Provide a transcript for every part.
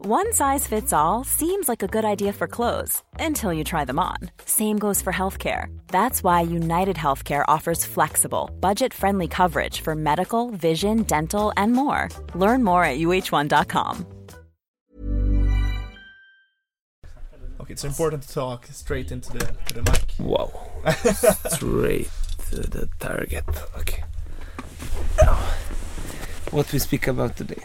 One size fits all seems like a good idea for clothes until you try them on. Same goes for healthcare. That's why United Healthcare offers flexible, budget-friendly coverage for medical, vision, dental, and more. Learn more at uh1.com. Okay, it's important to talk straight into the to the mic. Wow. Straight to the target. Okay. Now, what we speak about today.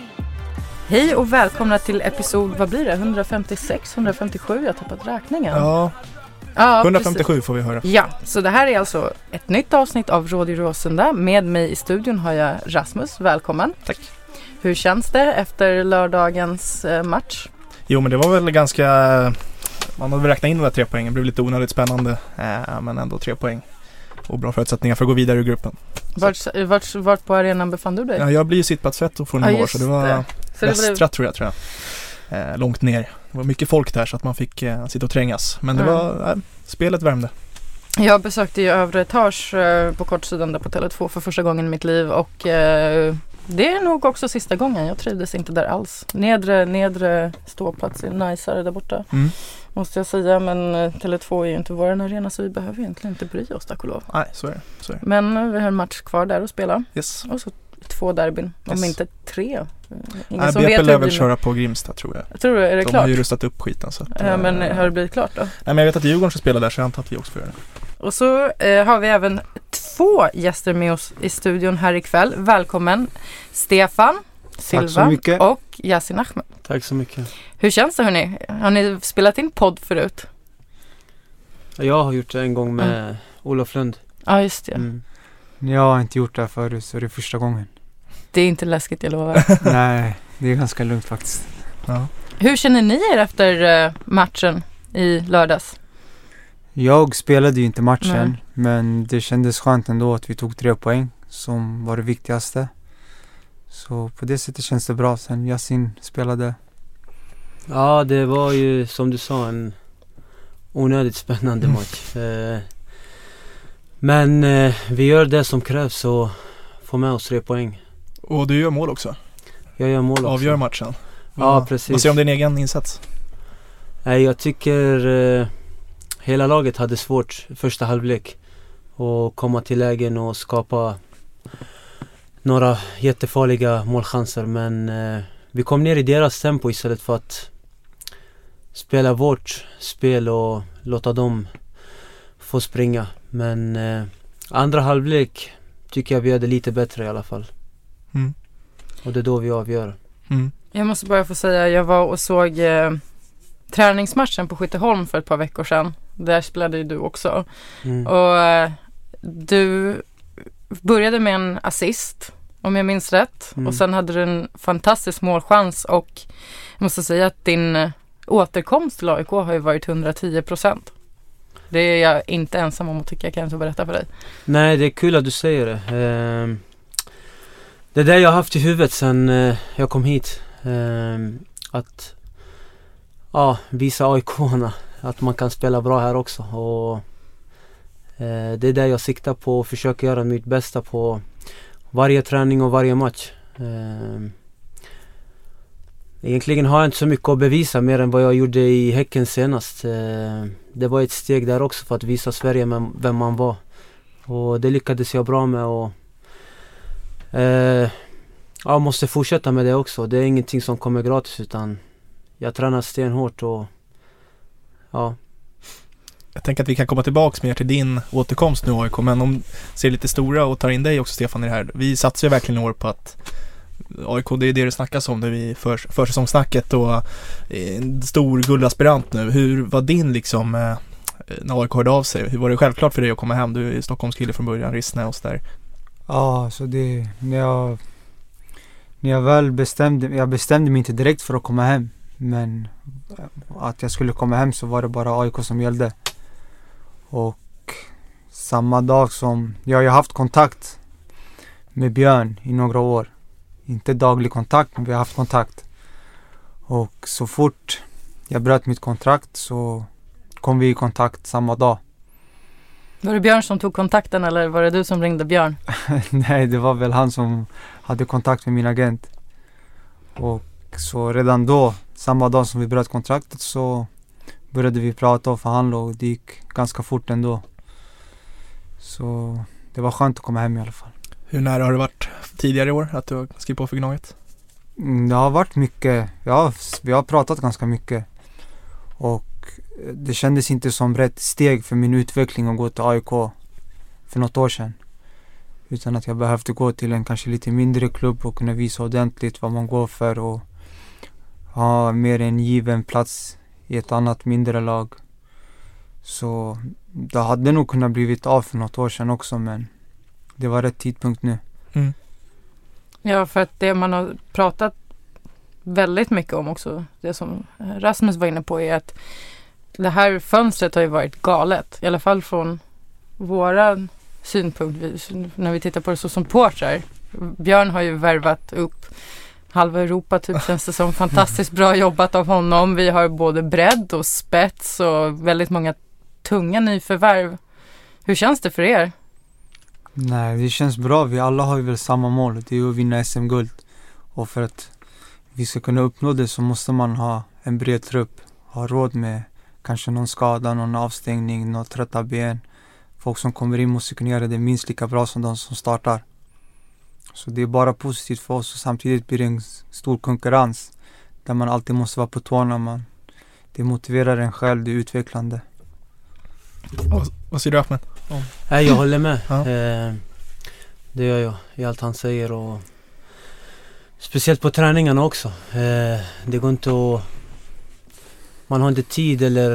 Hej och välkomna till episod, vad blir det, 156, 157? Jag har tappat räkningen. Ja, Ja, 157 får vi höra. precis. Ja, så det här är alltså ett nytt avsnitt av Radio Råsunda. Med mig i studion har jag Rasmus, välkommen. Tack. Hur känns det efter lördagens eh, match? Jo men det var väl ganska, man hade väl räknat in de där tre poängen. Det blev lite onödigt spännande eh, men ändå tre poäng. Och bra förutsättningar för att gå vidare ur gruppen. Vart, vart, vart på arenan befann du dig? Ja, jag blir ju sittplatsfett från Ja, i år så det var det. Så det västra blev, tror jag, tror jag. Eh, långt ner. Det var mycket folk där så att man fick eh, sitta och trängas. Men det Mm. var, eh, spelet värmde. jag besökte ju övre etage eh, på kortsidan där på Tele2 för första gången i mitt liv och eh, det är nog också sista gången. Jag trivdes inte där alls. Nedre, nedre ståplats är najsare där borta. Mm. Måste jag säga. Men eh, Tele2 är ju inte vår arena så vi behöver egentligen inte bry oss tack och lov. Nej, så är det. Så är det. Men eh, vi har en match kvar där att spela. Yes. Och så två derbyn. Om Yes. inte tre. Eh, Ingen Nej, som BP lär väl köra på Grimsta tror jag. Jag tror det. Är det De klart? har ju rustat upp skiten så att, Ja, men har det blivit klart då? Nej men jag vet att Djurgården ska spela där så jag antar att vi också får göra det. Och så eh, har vi även två gäster med oss i studion här ikväll. Välkommen Stefan Silva och Yasin Ahmed. Tack så mycket. Hur känns det hörni? Har ni spelat in podd förut? Jag har gjort det en gång med Olof Lund. Ja just det. Mm. Jag har inte gjort det här förut så det är första gången. Det är inte läskigt jag lovar. Nej, det är ganska lugnt faktiskt. Ja. Hur känner ni er efter eh, matchen i lördags? Jag spelade ju inte matchen Nej. men det kändes skönt ändå att vi tog tre poäng som var det viktigaste. Så på det sättet känns det bra. Sen Yasin spelade. Ja, det var ju som du sa en onödigt spännande match. Eh, men eh, vi gör det som krävs och får med oss tre poäng. Och du gör mål också. Jag gör mål också. Avgör matchen. Ja, Vad- precis. Vad säger du om din egen insats? Nej, jag tycker eh, hela laget hade svårt första halvlek. Och komma till lägen och skapa några jättefarliga målchanser. Men eh, vi kom ner i deras tempo istället för att spela vårt spel och låta dem få springa. Men eh, andra halvlek tycker jag vi hade lite bättre i alla fall. Mm. Och det är då vi avgör. Mm. Jag måste bara få säga, jag var och såg eh, träningsmatchen på Skytteholm för ett par veckor sedan. Där spelade ju du också. Mm. Och eh, du började med en assist, om jag minns rätt. Mm. Och sen hade du en fantastisk målchans och jag måste säga att din eh, återkomst till AIK har ju varit 110 procent. Det är jag inte ensam om att tycka, kan jag inte berätta för dig. Nej, det är kul att du säger det. Ehm, det är det jag har haft i huvudet sen eh, jag kom hit. Ehm, att ja, visa AIK-arna att man kan spela bra här också. Och, eh, det är det jag siktar på och försöker göra mitt bästa på varje träning och varje match. Eh, Egentligen har jag inte så mycket att bevisa mer än vad jag gjorde i Häcken senast. Eh, Det var ett steg där också för att visa Sverige vem- vem man var. Och det lyckades jag bra med och eh, måste fortsätta med det också. Det är ingenting som kommer gratis utan jag tränar stenhårt och ja, Jag tänker att vi kan komma tillbaks mer till din återkomst nu AIK, men om ser lite stora och tar in dig också Stefan i det här. Vi satsar ju verkligen i år på att AIK, det är det det snackas om nu i för, försäsongssnacket och eh, en stor guldaspirant nu. Hur var din liksom, eh, när AIK hörde av sig? Hur var det självklart för dig att komma hem? Du är Stockholmskille från början, Rissne och sådär. Ja, så det, när jag, när jag väl bestämde, jag bestämde mig inte direkt för att komma hem. Men att jag skulle komma hem så var det bara AIK som gällde. Och samma dag som, jag har ju haft kontakt med Björn i några år. Inte daglig kontakt, men vi har haft kontakt. Och så fort jag bröt mitt kontrakt så kom vi i kontakt samma dag. Var det Björn som tog kontakten eller var det du som ringde Björn? Nej, det var väl han som hade kontakt med min agent. Och så redan då, samma dag som vi bröt kontraktet så började vi prata och förhandla och det gick ganska fort ändå. Så det var skönt att komma hem i alla fall. Hur nära har det varit tidigare i år att du har skrivit på för Gnaget? Mm, Det har varit mycket, ja, vi har pratat ganska mycket. Och det kändes inte som rätt steg för min utveckling att gå till AIK för något år sedan. Utan att jag behövde gå till en kanske lite mindre klubb och kunna visa ordentligt vad man går för och ha mer en given plats i ett annat mindre lag. Så det hade nog kunnat blivit av för något år sedan också men det var rätt tidpunkt nu. Ja, för att det man har pratat väldigt mycket om också, det som Rasmus var inne på är att det här fönstret har ju varit galet. I alla fall från våra synpunkt, när vi tittar på det så som supportrar. Björn har ju värvat upp halva Europa typ känns det som. Fantastiskt bra jobbat av honom. Vi har både bredd och spets och väldigt många tunga nyförvärv. Hur känns det för er? Nej, det känns bra. Vi alla har ju väl samma mål. Det är att vinna SM-guld. Och för att vi ska kunna uppnå det så måste man ha en bred trupp. Ha råd med kanske någon skada, någon avstängning, några trötta ben. Folk som kommer in måste kunna göra det minst lika bra som de som startar. Så det är bara positivt för oss och samtidigt blir det en stor konkurrens. Där man alltid måste vara på tårna. Man. Det motiverar en själv, det är utvecklande. Vad säger du Ahmed? Nej, jag håller med. Ja. Eh, det gör jag i allt han säger och speciellt på träningarna också. Eh, det går inte att... Man har inte tid eller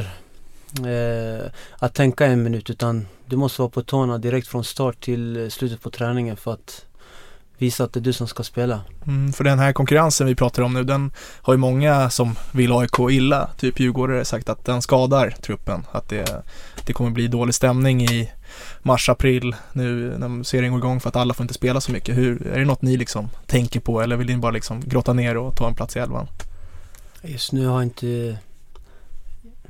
eh, att tänka en minut utan du måste vara på tårna direkt från start till eh, slutet på träningen för att visa att det är du som ska spela. Mm, för den här konkurrensen vi pratar om nu, den har ju många som vill AIK illa, typ djurgårdare, sagt att den skadar truppen. Att det, det kommer bli dålig stämning i mars, april nu när serien går igång för att alla får inte spela så mycket. Hur, är det något ni liksom tänker på eller vill ni bara liksom grotta ner och ta en plats i elvan? Just nu har inte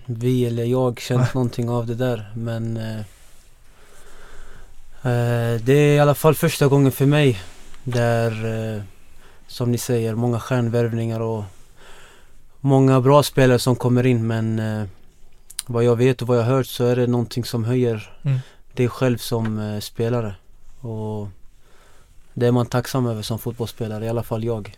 vi eller jag känt någonting av det där men eh, eh, det är i alla fall första gången för mig där eh, som ni säger många stjärnvärvningar och många bra spelare som kommer in men eh, vad jag vet och vad jag har hört så är det någonting som höjer Mm. dig själv som eh, spelare och det är man tacksam över som fotbollsspelare, i alla fall jag.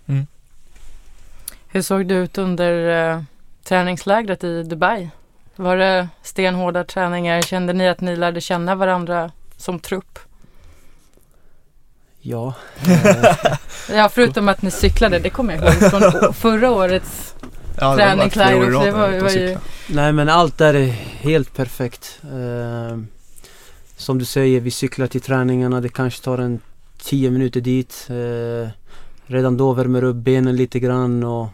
Hur såg det ut under eh, träningslägret i Dubai? Var det stenhårda träningar? Kände ni att ni lärde känna varandra som trupp? Ja. Ja, förutom att ni cyklade. Det kommer jag ihåg från förra årets. Ja, Träningsläger också, det var- var ju-. Nej men allt där är helt perfekt. Eh, som du säger, vi cyklar till träningarna. Det kanske tar en 10 minuter dit. Eh, redan då värmer upp benen lite grann och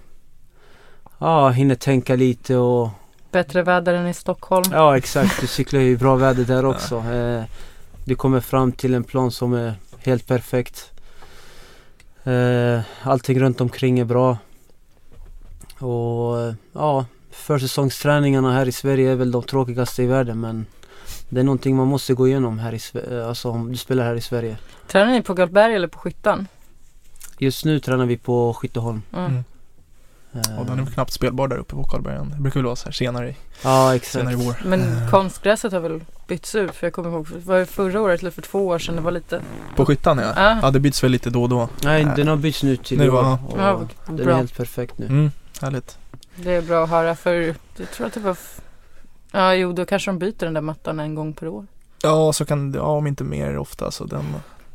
ja, hinner tänka lite och Bättre väder än i Stockholm. ja exakt, du cyklar ju i bra väder där också. Eh, du kommer fram till en plan som är helt perfekt. Eh, allting runt omkring är bra. Och eh, ja, försäsongsträningarna här i Sverige är väl de tråkigaste i världen men det är någonting man måste gå igenom här i Sverige, alltså om du spelar här i Sverige. Tränar ni på Galtberg eller på Skyttan? Just nu tränar vi på Skytteholm. Mm. Eh, Och den är väl knappt spelbar där uppe på Karlbergen. Det brukar väl vara så här senare, i- Ja senare i exakt. vår. Men konstgräset har väl bytts ut? För jag kommer ihåg, var det förra året eller för två år sedan? Det var lite... På skyttan ja. Ah. Ja det byts väl lite då och då. Nej den har bytts nu till Nu, i år. ja. och Ja, Den är helt perfekt nu. Mm, härligt. Det är bra att höra för jag tror att det var... Ja, jo, då kanske de byter den där mattan en gång per år. Ja, så kan det, ja om inte mer ofta så den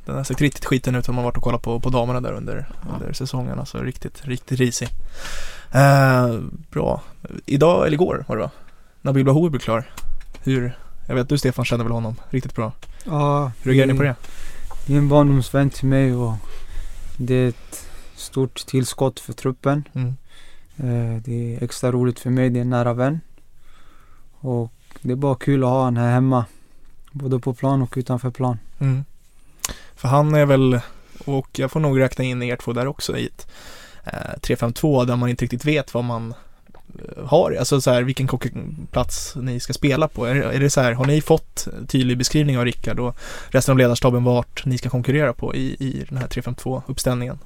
den har sett riktigt skiten ut om man varit och kollat på, på damerna där under, under säsongen. Alltså riktigt, riktigt risig. Eh, bra. Idag, eller igår var det va? Nabil Bahoui blev klar. Hur, jag vet du Stefan känner väl honom riktigt bra. Ja, Hur reagerar ni på det? Det är en barndomsvän till mig och det är ett stort tillskott för truppen. Mm. Eh, Det är extra roligt för mig, det är en nära vän. Och det är bara kul att ha honom här hemma. Både på plan och utanför plan. Mm. För han är väl, och jag får nog räkna in er två där också i ett eh, 3-5-2 där man inte riktigt vet vad man eh, har, alltså så här vilken plats ni ska spela på. Är, är det så här, har ni fått tydlig beskrivning av Rickard och resten av ledarstaben vart ni ska konkurrera på i, i den här 3-5-2 uppställningen?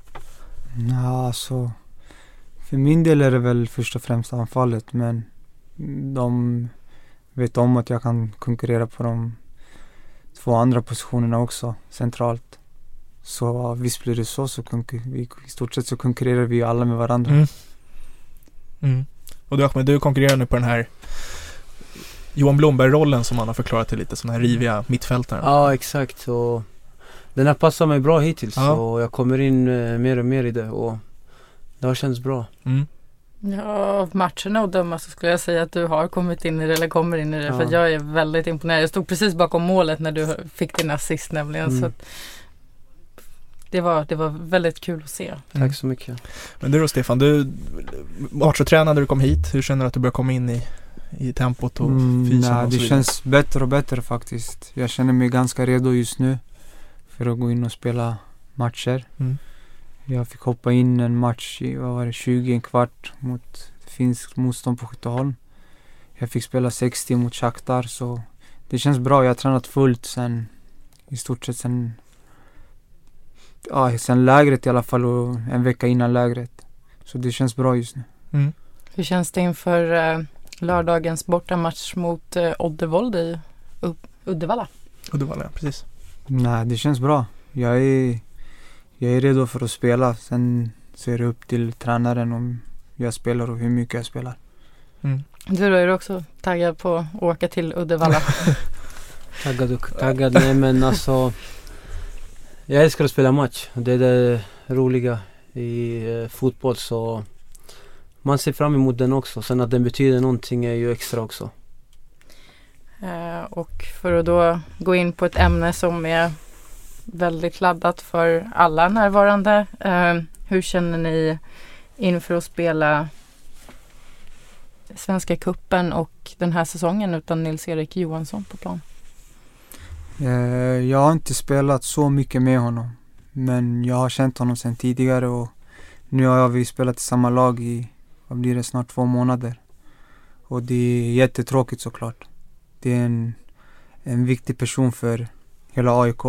Ja, alltså. För min del är det väl först och främst anfallet men de vet om att jag kan konkurrera på de två andra positionerna också centralt. Så visst blir det så, så vi, i stort sett så konkurrerar vi ju alla med varandra. Mm. Mm. Och du Ahmed, du konkurrerar nu på den här Johan Blomberg-rollen som han har förklarat till lite, sån här riviga mittfältaren. Ja exakt och den har passat mig bra hittills Ja. och jag kommer in eh, mer och mer i det och det har känts bra. Mm. Ja, av matcherna att döma så skulle jag säga att du har kommit in i det eller kommer in i det. Ja. För jag är väldigt imponerad. Jag stod precis bakom målet när du fick din assist nämligen. Mm. Så att det, var, det var väldigt kul att se. Mm. Tack så mycket. Men du då Stefan, du matchtränade när du kom hit. Hur känner du att du börjar komma in i, i tempot och Mm, fysen nej, och det känns bättre och bättre faktiskt. Jag känner mig ganska redo just nu för att gå in och spela matcher. Mm. Jag fick hoppa in en match i, vad var det, 20, en kvart mot finskt motstånd på Skytteholm. Jag fick spela 60 mot Shakhtar så det känns bra. Jag har tränat fullt sen i stort sett sen Ja, sen lägret i alla fall och en vecka innan lägret. Så det känns bra just nu. Mm. Hur känns det inför eh, lördagens bortamatch mot eh, Oddevold i U- Uddevalla? Uddevalla, precis. Nej, det känns bra. Jag är, jag är redo för att spela. Sen så är det upp till tränaren om jag spelar och hur mycket jag spelar. Mm. Du då, är du också taggad på att åka till Uddevalla? Taggad och taggad. Nej men alltså Jag älskar att spela match. Det är det roliga i eh, fotboll så man ser fram emot den också. Sen att den betyder någonting är ju extra också. Eh, och för att då gå in på ett ämne som är väldigt laddat för alla närvarande. Eh, hur känner ni inför att spela Svenska Kuppen och den här säsongen utan Nils-Erik Johansson på plan? Eh, jag har inte spelat så mycket med honom. Men jag har känt honom sedan tidigare och nu har vi spelat i samma lag i, vad blir det, snart två månader. Och det är jättetråkigt såklart. Det är en, en viktig person för hela AIK,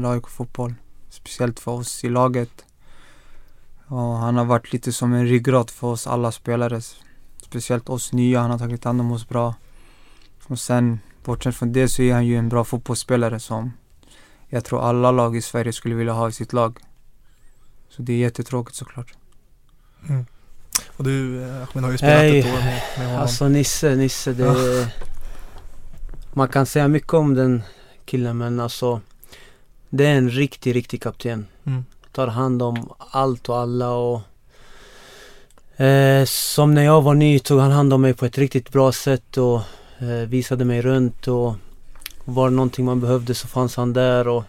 hela AIK fotboll. Speciellt för oss i laget. Och han har varit lite som en ryggrad för oss alla spelare. Speciellt oss nya, han har tagit hand om oss bra. Och sen Bortsett från det så är han ju en bra fotbollsspelare som jag tror alla lag i Sverige skulle vilja ha i sitt lag. Så det är jättetråkigt såklart. Mm. Och du eh, Ahmed har ju spelat Nej, ett år med, med honom. Alltså Nisse, Nisse det Man kan säga mycket om den killen men alltså Det är en riktig, riktig kapten. Mm. Tar hand om allt och alla och eh, Som när jag var ny tog han hand om mig på ett riktigt bra sätt och eh, visade mig runt och var det någonting man behövde så fanns han där och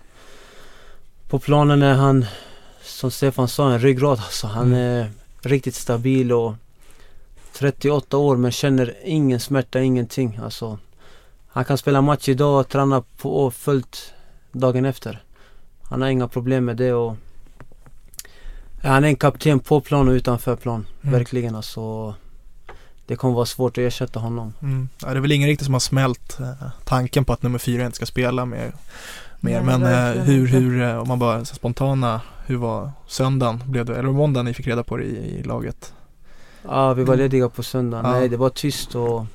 På planen är han Som Stefan sa en ryggrad alltså. Han Mm. är riktigt stabil och 38 år men känner ingen smärta, ingenting alltså. Han kan spela match idag och träna på fullt dagen efter. Han har inga problem med det och Han är en kapten på plan och utanför plan. Mm. Verkligen alltså. Det kommer vara svårt att ersätta honom. Mm. Ja, det är väl ingen riktigt som har smält eh, tanken på att nummer fyra inte ska spela mer. mer. Nej, Men eh, hur, hur, eh, om man bara så spontana, hur var söndagen? Blev det, eller måndagen ni fick reda på det i, i laget? Ja, vi var lediga på söndagen. Ja. Nej, det var tyst och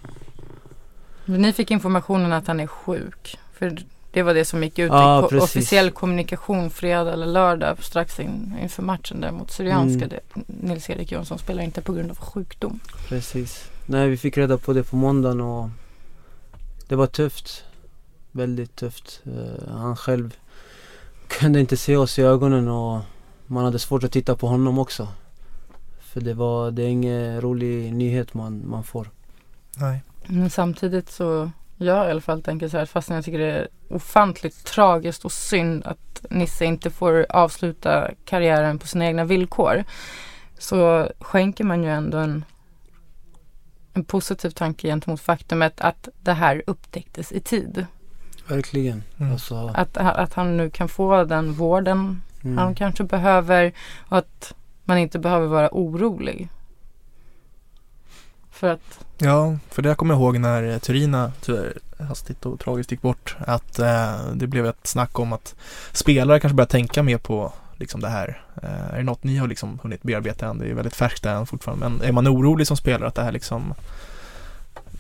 Ni fick informationen att han är sjuk. För det var det som gick ut Ja, i ko- precis. officiell kommunikation fredag eller lördag strax in, inför matchen där mot Syrianska. Mm. Det- Nils-Erik Jonsson spelar inte på grund av sjukdom. precis. Nej, vi fick reda på det på måndagen och det var tufft. Väldigt tufft. Eh, han själv kunde inte se oss i ögonen och man hade svårt att titta på honom också. För det var, det är ingen rolig nyhet man, man får. Nej. Men samtidigt så, jag i alla fall tänker så här, fast jag tycker det är ofantligt tragiskt och synd att Nisse inte får avsluta karriären på sina egna villkor. Så skänker man ju ändå en, en positiv tanke gentemot faktumet att det här upptäcktes i tid. Verkligen. Mm. Alltså, Att, att han nu kan få den vården mm. han kanske behöver och att man inte behöver vara orolig. För att Ja, för det jag kommer ihåg när Turina tyvärr hastigt och tragiskt gick bort. Att eh, det blev ett snack om att spelare kanske börjar tänka mer på liksom det här. Eh, är det något ni har liksom hunnit bearbeta än? Det är väldigt färskt än fortfarande. Men är man orolig som spelare att det här liksom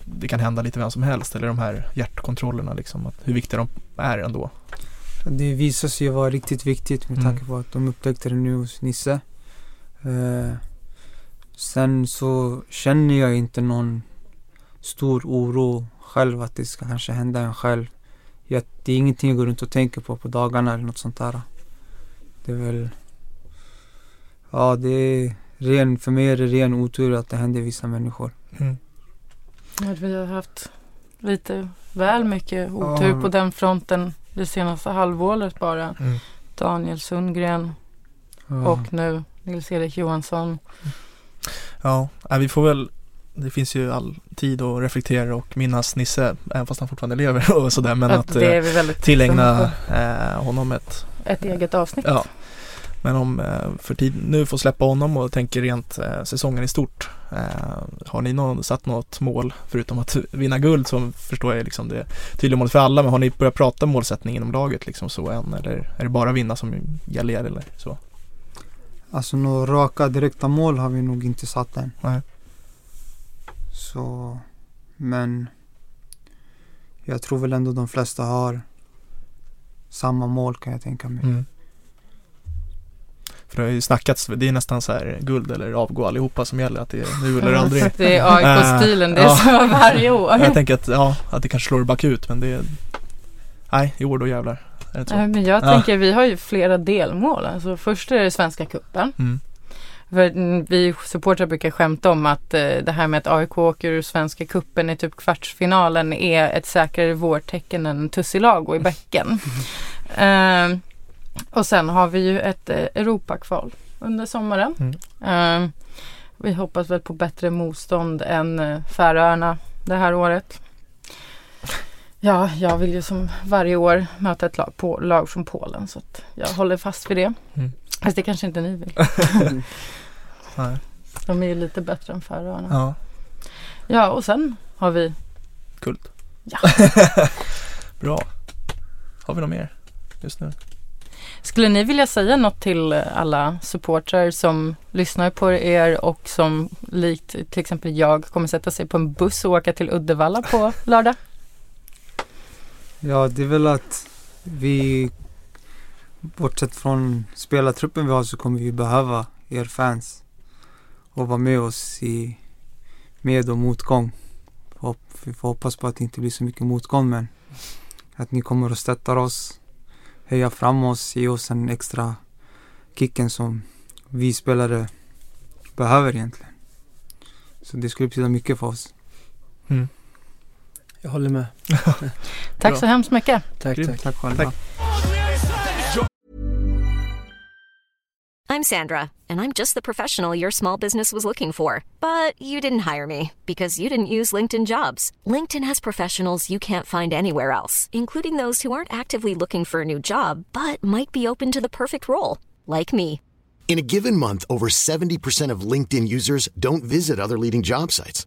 det kan hända lite vem som helst eller de här hjärtkontrollerna liksom. Att hur viktiga de är ändå. Det visar sig vara riktigt viktigt med Mm. tanke på att de upptäckte det nu hos Nisse. Eh, sen så känner jag inte någon stor oro själv att det ska kanske hända en själv. Jag, det är ingenting jag går runt och tänker på på dagarna eller något sånt där. Det är väl... Ja, det är ren, för mig är det ren otur att det händer vissa människor. Mm. vi har haft lite väl mycket otur Ja. på den fronten det senaste halvåret bara. Mm. Daniel Sundgren Ja. och nu Nils-Erik Johansson. Ja, vi får väl det finns ju all tid att reflektera och minnas Nisse, även fast han fortfarande lever och sådär. Men att att eh, tillägna eh, honom ett ett eget avsnitt. Ja. Men om eh, för tid nu får släppa honom och tänker rent eh, säsongen i stort. Eh, har ni någon, satt något mål förutom att vinna guld som förstår jag liksom det tydliga målet för alla. Men har ni börjat prata målsättning inom laget liksom så än? Eller är det bara vinna som gäller eller så? Alltså några raka direkta mål har vi nog inte satt än. Nej. Så, men jag tror väl ändå de flesta har samma mål kan jag tänka mig. Mm. För det har ju snackats, det är nästan så här guld eller avgå allihopa som gäller att det är nu eller aldrig. Det är AIK-stilen, det är Ja. så varje år. Jag tänker att, ja, att det kanske slår bakut men det är Nej, i år då jävlar. Nej, men jag Ja. tänker vi har ju flera delmål. Alltså först är det Svenska cupen. Mm. För mm, vi supportrar brukar skämta om att eh, det här med att AIK åker ur Svenska cupen i typ kvartsfinalen är ett säkrare vårtecken än Tussilago i bäcken. Eh, och sen har vi ju ett eh, Europakval under sommaren. Eh, vi hoppas väl på bättre motstånd än eh, Färöarna det här året. Ja, jag vill ju som varje år möta ett lag, på, lag från Polen så att jag håller fast vid det. Mm. Fast det kanske inte ni vill. De är ju lite bättre än Färöarna. Ja, Ja, och sen har vi guld. Ja. Bra. Har vi något mer just nu? Skulle ni vilja säga något till alla supportrar som lyssnar på er och som likt till exempel jag kommer sätta sig på en buss och åka till Uddevalla på lördag? Ja, det är väl att vi bortsett från spelartruppen vi har så kommer vi behöva er fans och vara med oss i med och motgång. Vi får hoppas på att det inte blir så mycket motgång men att ni kommer och stöttar oss, höja fram oss, ge oss en extra kicken som vi spelare behöver egentligen. Så det skulle betyda mycket för oss. Mm. Jag håller med. Tack så hemskt mycket. Tack, Grymt. tack. Tack själva. Tack. I'm Sandra, and I'm just the professional your small business was looking for. But you didn't hire me because you didn't use LinkedIn jobs. LinkedIn has professionals you can't find anywhere else, including those who aren't actively looking for a new job but might be open to the perfect role, like me. In a given month, over 70% of LinkedIn users don't visit other leading job sites.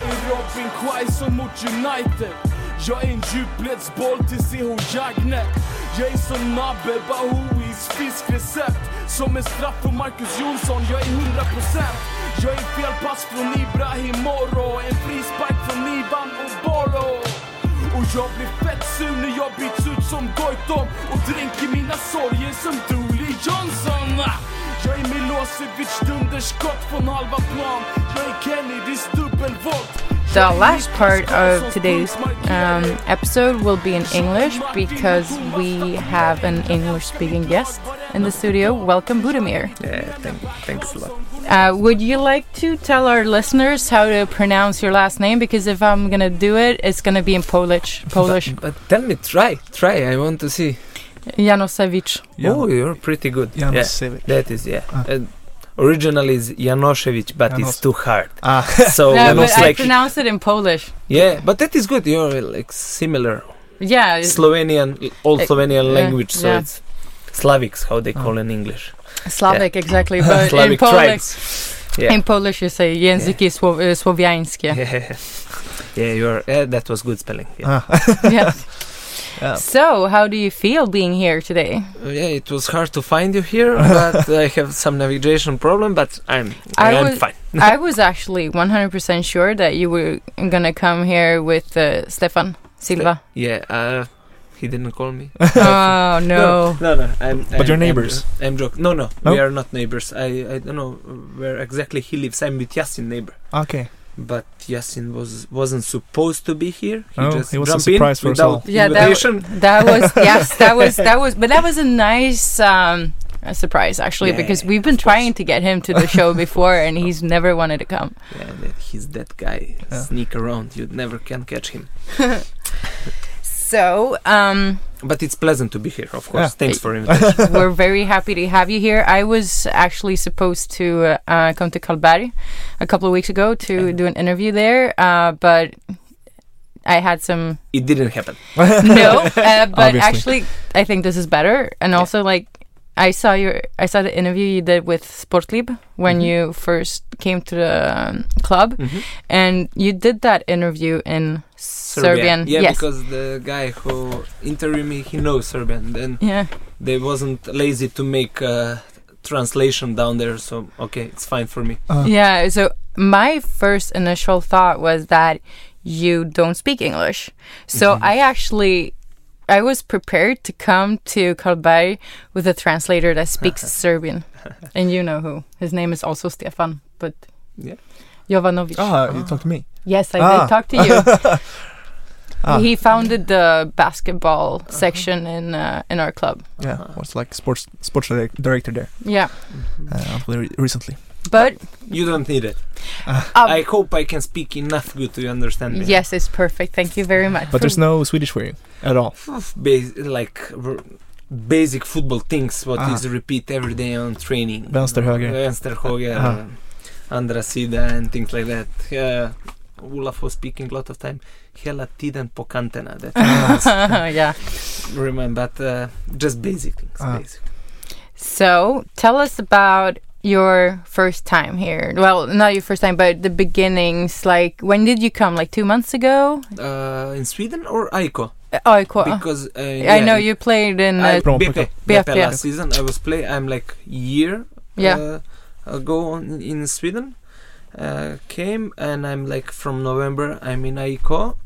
Robin Quaison mot United. Jag är en djupledsboll till CH Jagne Jag är som Nabe Bahouis fiskrecept. Som en straff för Marcus Jonsson, jag är 100% Jag är fel pass från Ibrahim Moro. En frispark från Ivan Oboro Och jag blir fett sur när jag byts ut som Goitom. Och dränker mina sorger som Dooley Johnson. Jag är Milosevic dunderskott från halva plan Jag är Kennedys dubbelvolt The last part of today's um, episode will be in English because we have an English speaking guest in the studio. Welcome, Budimir. Yeah, thank, thanks a lot. Uh, would you like to tell our listeners how to pronounce your last name? Because if I'm gonna do it, it's gonna be in Polish. Polish. But, but tell me, try, try. I want to see. Janosevich. Jan- Oh, you're pretty good. Janosevich. Yeah, that is yeah. Ah. Uh, original is Janoszewicz, but Janos- it's too hard. Ah, So no, but I like pronounce it in Polish. yeah, but that is good. You're like similar Yeah. Slovenian, old Uh, Slovenian yeah, language. So yeah. it's Slavics, how they call in English. Slavic, exactly. But in Slavic Polish, tribes. Yeah. in Polish you say języki sło- uh, słowiańskie. yeah, yeah, you're. Yeah, that was good spelling. Yeah. ah. yes. Yeah. So, how do you feel being here today? Uh, yeah, it was hard to find you here, but I have some navigation problem. But I'm, I I'm was- fine. I was actually 100% sure that you were gonna come here with uh, Stefan Silva. Yeah, uh, he didn't call me. oh no. no, no. I'm. But I'm, you're neighbors. I'm, I'm joking. No, no, No? we are not neighbors. I, I don't know where exactly he lives. I'm with Yasin neighbor, Okay. But Yasin was wasn't supposed to be here. He Oh, just it was a surprise for us all. Yeah, that, invitation. that was yes, that was that was, but that was a nice um, a surprise actually Yeah, because we've been of course. trying to get him to the show before and he's never wanted to come. yeah, that he's that guy. Yeah. Sneak around. You never can catch him. So, um, But it's pleasant to be here. Of course. Yeah. Thanks for invitation. we're very happy to have you here. I was actually supposed to uh, uh, come to Karlberg a couple of weeks ago to do an interview there, uh, but I had some it didn't happen. no. Uh, but Obviously. actually, I think this is better. And also, like, I saw your, I saw the interview you did with Sportlib when Mhm. you first came to the um, club, Mhm. and you did that interview in Serbian. Yeah, yes. because the guy who interviewed me, he knows Serbian. Then yeah. they wasn't lazy to make a translation down there, so okay, it's fine for me. Uh, Yeah, so my first initial thought was that you don't speak English. So Mhm. I actually I was prepared to come to Karlberg with a translator that speaks Serbian. And you know who. His name is also Stefan, but Yeah. Jovanovic. Ah, you talked to me. Yes, I Ah. did talk to you. Ah. He founded the basketball section in uh, in our club. Yeah, Uh-huh. was like sports sports direc- director there Yeah. uh, until re- recently. But You don't need it. um, I hope I can speak enough good to understand me. yes, it's perfect. Thank you very much. But there's no Swedish for you at all. Bas- like basic football things what Ah. is repeat every day on training. Vänster, höger. Vänster, höger, Ah. uh, andra sida and things like that. Yeah. Olaf was speaking a lot of time. Hela tiden på kanterna. That yeah. remember, but uh, just basic things. Ah. Basic. So tell us about your first time here. Well, not your first time, but the beginnings. Like, when did you come? Like two months ago? Uh, in Sweden or Aiko? AIK. because uh, I know you played in. I, Uh, BP, BP, BP last season. I was play. I'm like year Yeah. uh, ago on, in Sweden. Uh, came and I'm like from November. I'm in AIK,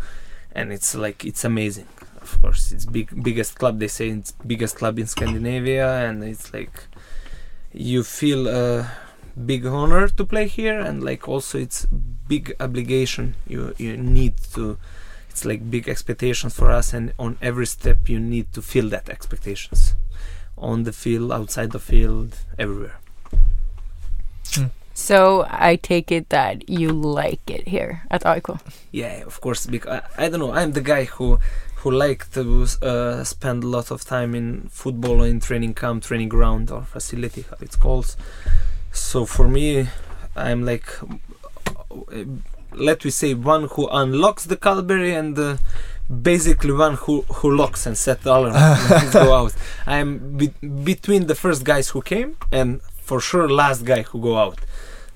and it's like it's amazing. Of course, it's big biggest club. They say it's biggest club in Scandinavia, and it's like you feel a big honor to play here, and like also it's big obligation. You you need to it's like big expectations for us and on every step you need to fill that expectations on the field outside the field everywhere hmm. so I take it that you like it here at AIK. yeah of course because I, I don't know i'm the guy who who like to uh, spend a lot of time in football or in training camp training ground or facility how it's called so for me i'm like let we say one who unlocks the Calvary and uh, basically one who who locks and set the alarm when go out. I'm be- between the first guys who came and for sure last guy who go out.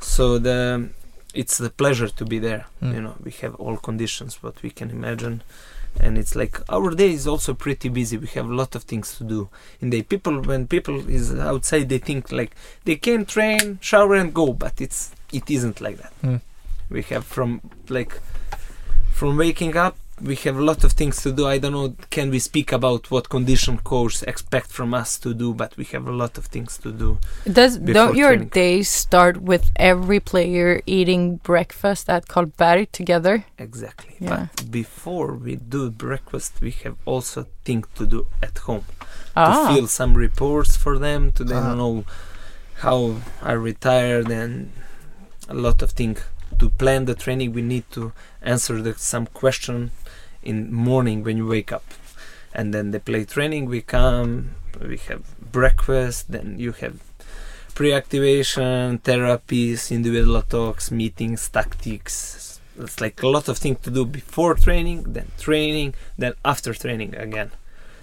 So the it's the pleasure to be there. Mm. You know, we have all conditions what we can imagine. And it's like our day is also pretty busy. We have a lot of things to do. In the people, when people is outside, they think like they can train, shower, and go. But it's it isn't like that Mm. we have from like from waking up we have a lot of things to do i don't know can we speak about what condition coach expect from us to do but we have a lot of things to do Does don't your training. days start with every player eating breakfast at Karlberg together? exactly Yeah. but before we do breakfast we have also things to do at home Ah, to fill some reports for them to they Ah. know how I retired and a lot of things to plan the training we need to answer the, some question in morning when you wake up. And then they play training we come we have breakfast then you have pre-activation therapies individual talks meetings tactics. It's like a lot of things to do before training then training then after training again.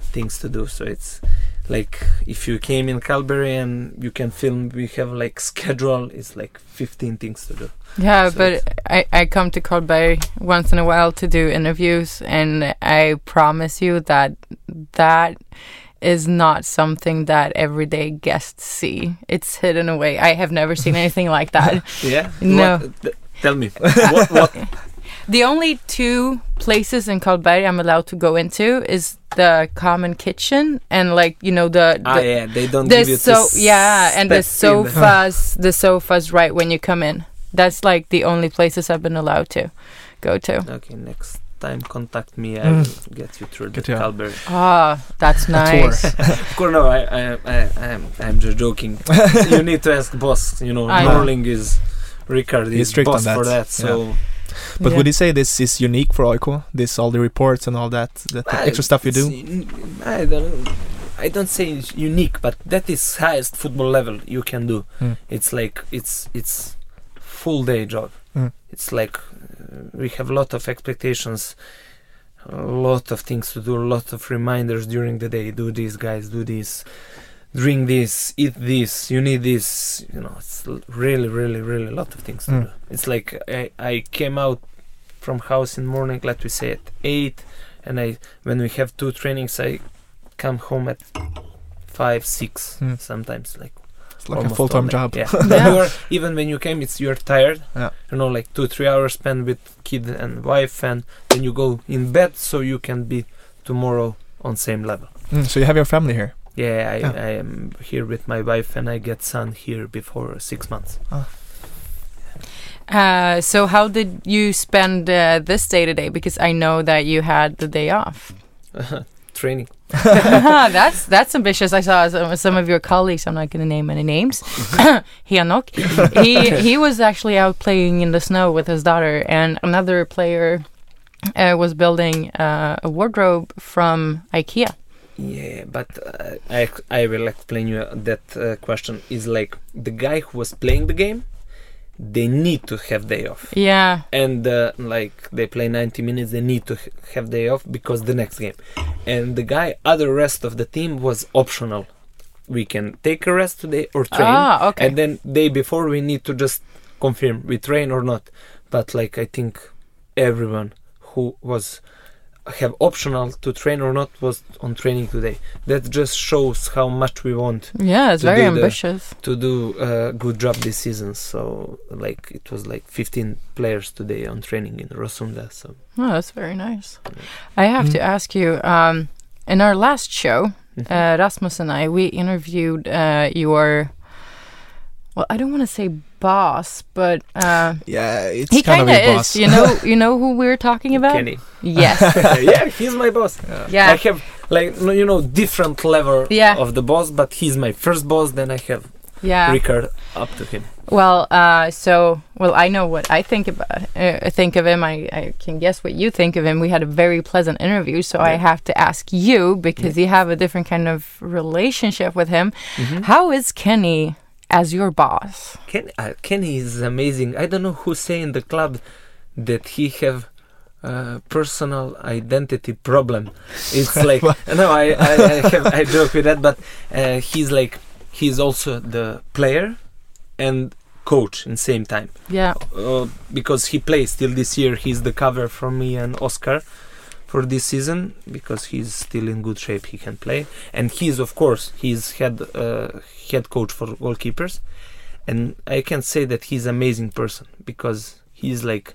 Things to do. So it's like if you came in Calgary and you can film we have like schedule it's like 15 things to do yeah, so but I, I come to Karlberg once in a while to do interviews, and I promise you that that is not something that everyday guests see. It's hidden away. I have never seen anything like that. yeah No. What- th- tell me what, what The only two places in Karlberg I'm allowed to go into is the common kitchen and like you know the, ah yeah they don't the give you so to yeah and the sofas the sofas right when you come in that's like the only places i've been allowed to go to okay next time contact me I Mm. will get you through Get the you out. Calgary ah that's A tour. nice of course no I, I, I I'm, I'm just joking you need to ask boss you know I know. Norling is Ricard He's is boss that. for that so But Yeah. would you say this is unique for Oiko? This all the reports and all that, that extra stuff you do? I don't I don't say it's unique, but that is highest football level you can do. Mm. It's like it's it's full day job. Mm. It's like uh, we have a lot of expectations, a lot of things to do, a lot of reminders during the day. Do this, guys. Do this. Drink this, eat this. You need this. You know, it's really, really, really a lot of things to Mm. do. It's like I, I came out from house in morning, let we say at eight, and I when we have two trainings, I come home at five, six, Mm. sometimes like It's like a full-time job. Yeah, Yeah. Even when you came, it's you're tired. Yeah. You know, like two, three hours spent with kid and wife, and then you go in bed so you can be tomorrow on same level. Mm, so you have your family here. Yeah, I, Yeah. I am here with my wife, and I get son here before six months. uh, so how did you spend uh, this day today because i know that you had the day off Training. that's that's ambitious i saw some, some of your colleagues i'm not going to name any names Henok he he was actually out playing in the snow with his daughter and another player uh, was building uh, a wardrobe from ikea Yeah, but uh, I I will explain you that uh, question. Is like the guy who was playing the game, they need to have day off, yeah. And uh, like they play 90 minutes, they need to have day off because the next game, and the guy other rest of the team was optional. We can take a rest today or train, ah okay. And then day before we need to just confirm we train or not. But like I think everyone who was have optional to train or not was on training today. That just shows how much we want Yeah, it's very do the- ambitious. to do a good job this season. So like it was like 15 players today on training in Rosunda. So Oh, that's very nice. I have to Mm. ask you, um, in our last show, Mhm. uh, Rasmus and I, we interviewed uh, your, well, I don't want to say boss, but uh, Yeah, it's he kind of kind of a is. boss. You know, you know who we're talking about? Kenny, Yes. yeah, he's my boss. I yeah. I have like you know different level Yeah. of the boss, but he's my first boss. Then I have Yeah. Ricard up to him. Well, uh, so well, I know what I think about. Uh, think of him. I, I can guess what you think of him. We had a very pleasant interview, so I have to ask you because you have a different kind of relationship with him. Mhm. How is Kenny as your boss? Ken, uh, Kenny is amazing. I don't know who say in the club that he have uh, personal identity problem. It's like no, I I, I, have, I joke with that, but uh, he's like he's also the player and coach in same time Yeah. uh, because he plays till this year. He's the cover for me and Oscar for this season because he's still in good shape. He can play, and he's of course he's head uh, head coach for goalkeepers, and I can say that he's amazing person because he's like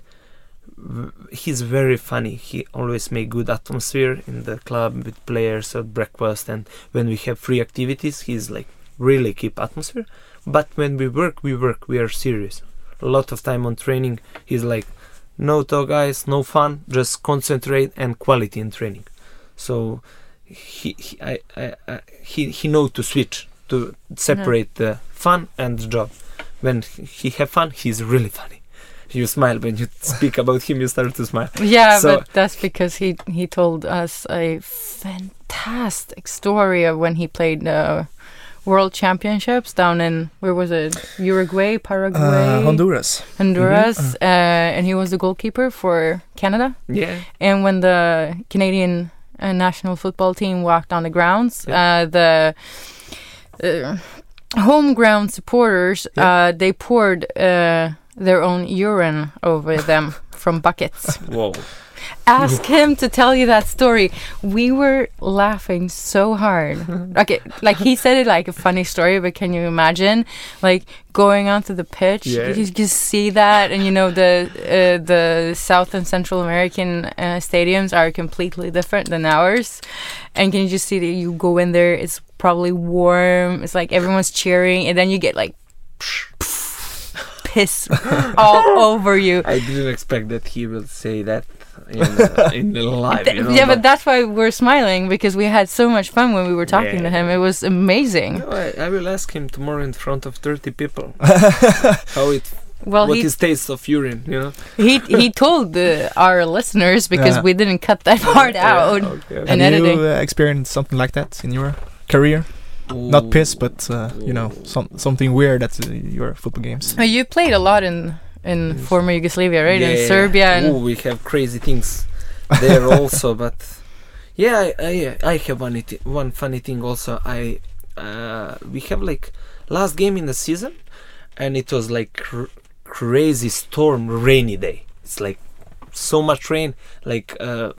he's very funny. He always make good atmosphere in the club with players at breakfast, and when we have free activities, he's like really keep atmosphere. But when we work, we work. We are serious. A lot of time on training, he's like, no talk, guys, no fun, just concentrate and quality in training. So he he I, I, I, he he know to switch to separate the fun and the job. When he have fun, he's really funny. You smile when you speak about him. You start to smile. Yeah, So- but that's because he he told us a fantastic story of when he played uh, World Championships down in where was it? Uruguay, Paraguay, Uh, Honduras. Honduras, Mhm. uh, and he was the goalkeeper for Canada. Yeah. And when the Canadian uh, national football team walked on the grounds, Yeah. uh, the uh, home ground supporters uh, they poured uh, their own urine over them from buckets. Whoa. Ask him to tell you that story. We were laughing so hard. Okay, like he said it like a funny story, but can you imagine, like going onto the pitch, Yeah. you just see that, and you know the uh, the South and Central American uh, stadiums are completely different than ours, and can you just see that you go in there? It's probably warm. It's like everyone's cheering, and then you get like piss all over you. I didn't expect that he will say that in uh, in the live. Th- You know, yeah, but that's why we're smiling because we had so much fun when we were talking to him. It was amazing. No, I, I will ask him tomorrow in front of 30 people how it Well, what he his taste of urine, you know. he he told the, our listeners because Yeah. we didn't cut that part out. Okay, okay. And Have editing. you uh, experienced something like that in your career? Not piss, but uh, you know, some something weird at uh, your football games. You played a lot in in Yes. former Yugoslavia, right? Yeah, in Serbia and oh, we have crazy things there also, but yeah, I, I I have one it- one funny thing also. I uh, we have like last game in the season, and it was like cr- crazy storm, rainy day. It's like so much rain, like uh,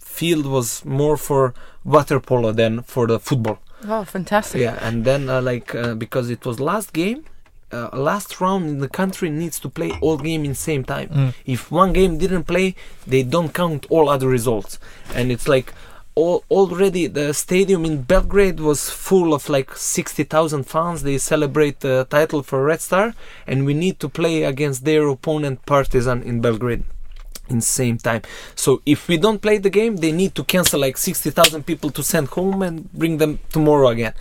field was more for water polo than for the football. oh, fantastic. Yeah, and then uh, like uh, because it was last game, uh, last round in the country needs to play all game in same time. Mm. If one game didn't play, they don't count all other results, and it's like. All, already the stadium in Belgrade was full of like 60,000 fans. They celebrate the title for Red Star, and we need to play against their opponent Partizan in Belgrade in same time. So if we don't play the game, they need to cancel like 60,000 people to send home and bring them tomorrow again.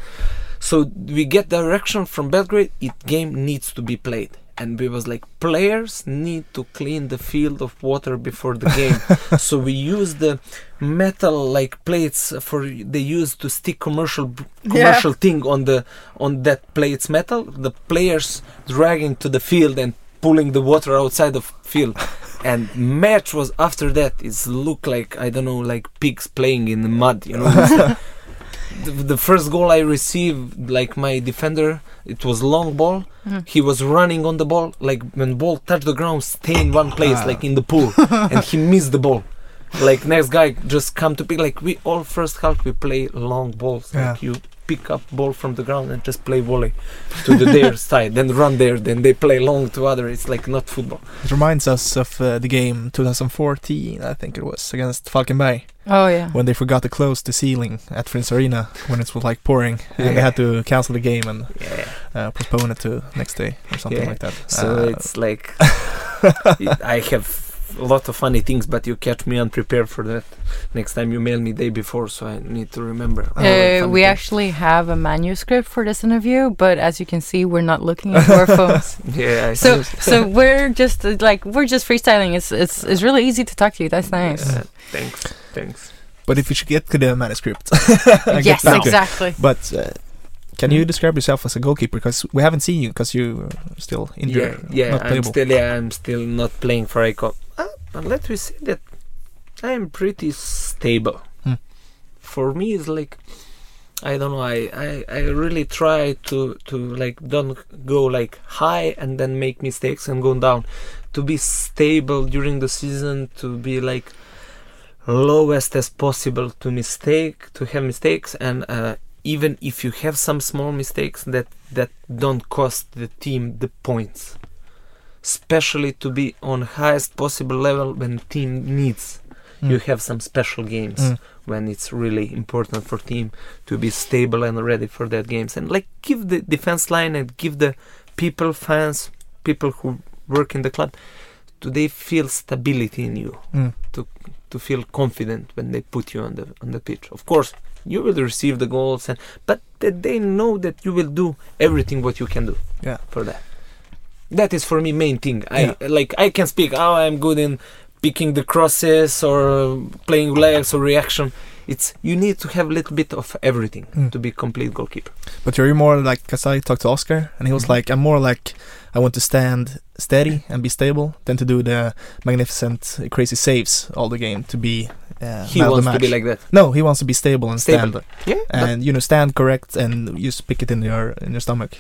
So we get direction from Belgrade. It game needs to be played, and we was like players need to clean the field of water before the game. so we use the metal like plates for they use to stick commercial commercial thing on the on that plates metal. The players dragging to the field and pulling the water outside of field. and match was after that. It's look like I don't know like pigs playing in the mud. You know. It's like- the, the first goal I received, like my defender, it was long ball. Mhm. He was running on the ball, like when ball touched the ground, stay in one place, Ah. like in the pool, and he missed the ball. like next guy just come to pick like we all first half we play long balls Yeah. like you pick up ball from the ground and just play volley to the their side then run there then they play long to other it's like not football It reminds us of uh, the game 2014, I think it was, against Falkenberg, Oh yeah. when they forgot to close the ceiling at Friends Arena when it was like pouring, and they had to cancel the game and yeah uh, postpone it to next day or something Yeah. like that. so Uh, it's like I have a lot of funny things but you catch me unprepared for that next time you mail me day before so I need to remember Uh, we things. actually have a manuscript for this interview, but as you can see, we're not looking at our phones. yeah I So, so we're just uh, like we're just freestyling. It's it's it's really easy to talk to you. That's nice. Yeah, thanks thanks but if you should get to the manuscript, yes, back exactly. But uh, can you describe yourself as a goalkeeper? Because we haven't seen you because you're still injured, Yeah, yeah not I'm still yeah, I'm still not playing for ICO. Uh, let me say that I'm pretty stable. Hmm. For me, it's like I don't know. I, I, I really try to to like don't go like high and then make mistakes and go down. To be stable during the season, to be like lowest as possible to mistake, to have mistakes, and uh, even if you have some small mistakes that that don't cost the team the points especially to be on highest possible level when team needs Mm. you have some special games Mm. when it's really important for team to be stable and ready for that games and like give the defense line and give the people fans people who work in the club do they feel stability in you Mm. to feel confident when they put you on the on the pitch. Of course, you will receive the goals, and but that they know that you will do everything what you can do. Yeah. For that, that is for me main thing. I like I can speak. Oh, I'm good in picking the crosses or playing legs or reaction. It's you need to have a little bit of everything Mm. to be complete goalkeeper. But you're more like, because I talked to Oscar, and he was Mhm. like, I'm more like, I want to stand steady and be stable than to do the magnificent, crazy saves all the game to be uh, he man of the wants to be like that. No, he wants to be stable and Stable. stand, Yeah. and you know, stand correct and just pick it in your in your stomach,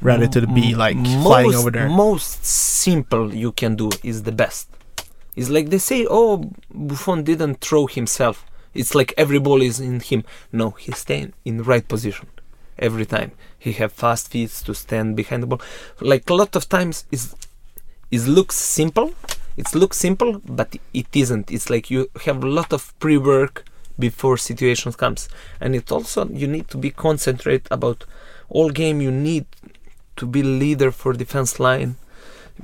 rather to be like most, flying over there. Most simple you can do is the best. It's like they say, oh, Buffon didn't throw himself. It's like every ball is in him. No, he's staying in the right position every time. He have fast feet to stand behind the ball. Like a lot of times, is it looks simple. It looks simple, but it isn't. It's like you have a lot of pre-work before situations comes, and it also you need to be concentrate about all game. You need to be leader for defense line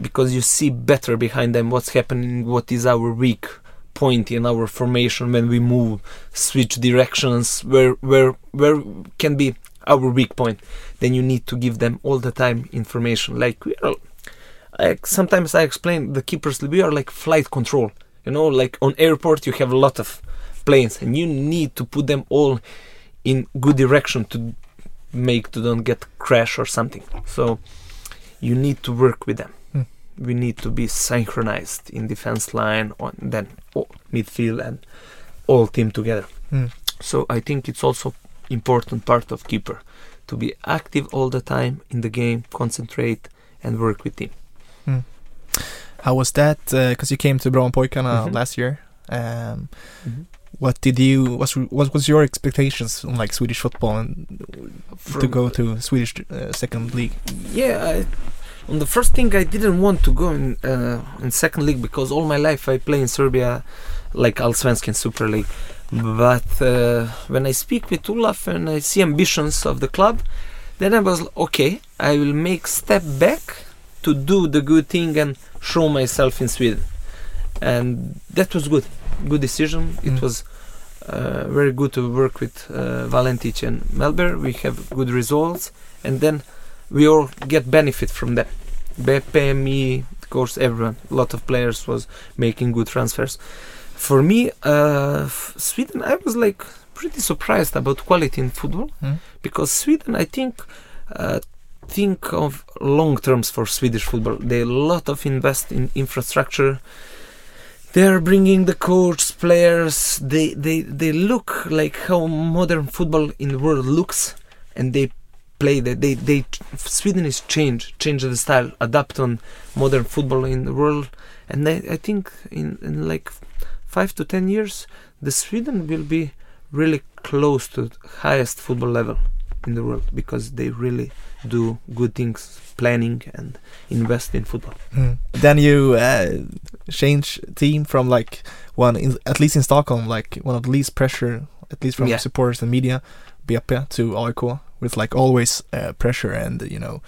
because you see better behind them what's happening, what is our weak point in our formation when we move, switch directions, where where where can be our weak point. Then you need to give them all the time information. Like we are, I, sometimes I explain the keepers we are like flight control. You know, like on airport you have a lot of planes and you need to put them all in good direction to make to don't get crash or something. So you need to work with them. Hmm. We need to be synchronized in defense line, on then all midfield and all team together. Hmm. So I think it's also important part of keeper to be active all the time in the game, concentrate and work with team. How was that? Because you came to Brommapojkarna Mhm. last year. Um, What did you? What's, what was your expectations on like Swedish football and to go to Swedish uh, second league? Yeah, I, on the first thing I didn't want to go in uh, in second league because all my life I play in Serbia, like Allsvenskan Super League. But uh, when I speak with Olaf and I see ambitions of the club, then I was okay. I will make step back to do the good thing and show myself in Sweden, and that was good. Good decision. It Mm. was uh, very good to work with uh, Valentic and Melber. We have good results, and then we all get benefit from that. Beppe, me, of course, everyone. A lot of players was making good transfers. For me, uh, f- Sweden, I was like pretty surprised about quality in football Mm. because Sweden, I think, uh, think of long terms for Swedish football. They a lot of invest in infrastructure. They are bringing the coach, players. They they they look like how modern football in the world looks, and they play that. They they Sweden is change change the style, adapt on modern football in the world, and I, I think in, in like five to ten years, the Sweden will be really close to highest football level in the world because they really do good things, planning and invest in football. Mm. Then you uh, change team from like one, in, at least in Stockholm, like one of the least pressure, at least from Yeah. supporters and media, BP to AIK, with like always uh, pressure and you know,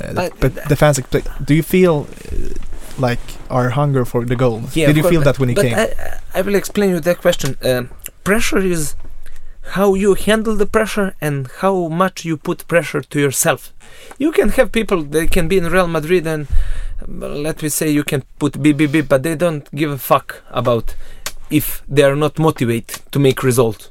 uh, But- but the fans. Do you feel uh, like our hunger for the goal? Yeah, Did you course, feel that when you came? I, I will explain you that question. Um, pressure is how you handle the pressure and how much you put pressure to yourself. You can have people they can be in Real Madrid and let me say you can put BBB, but they don't give a fuck about if they are not motivated to make result.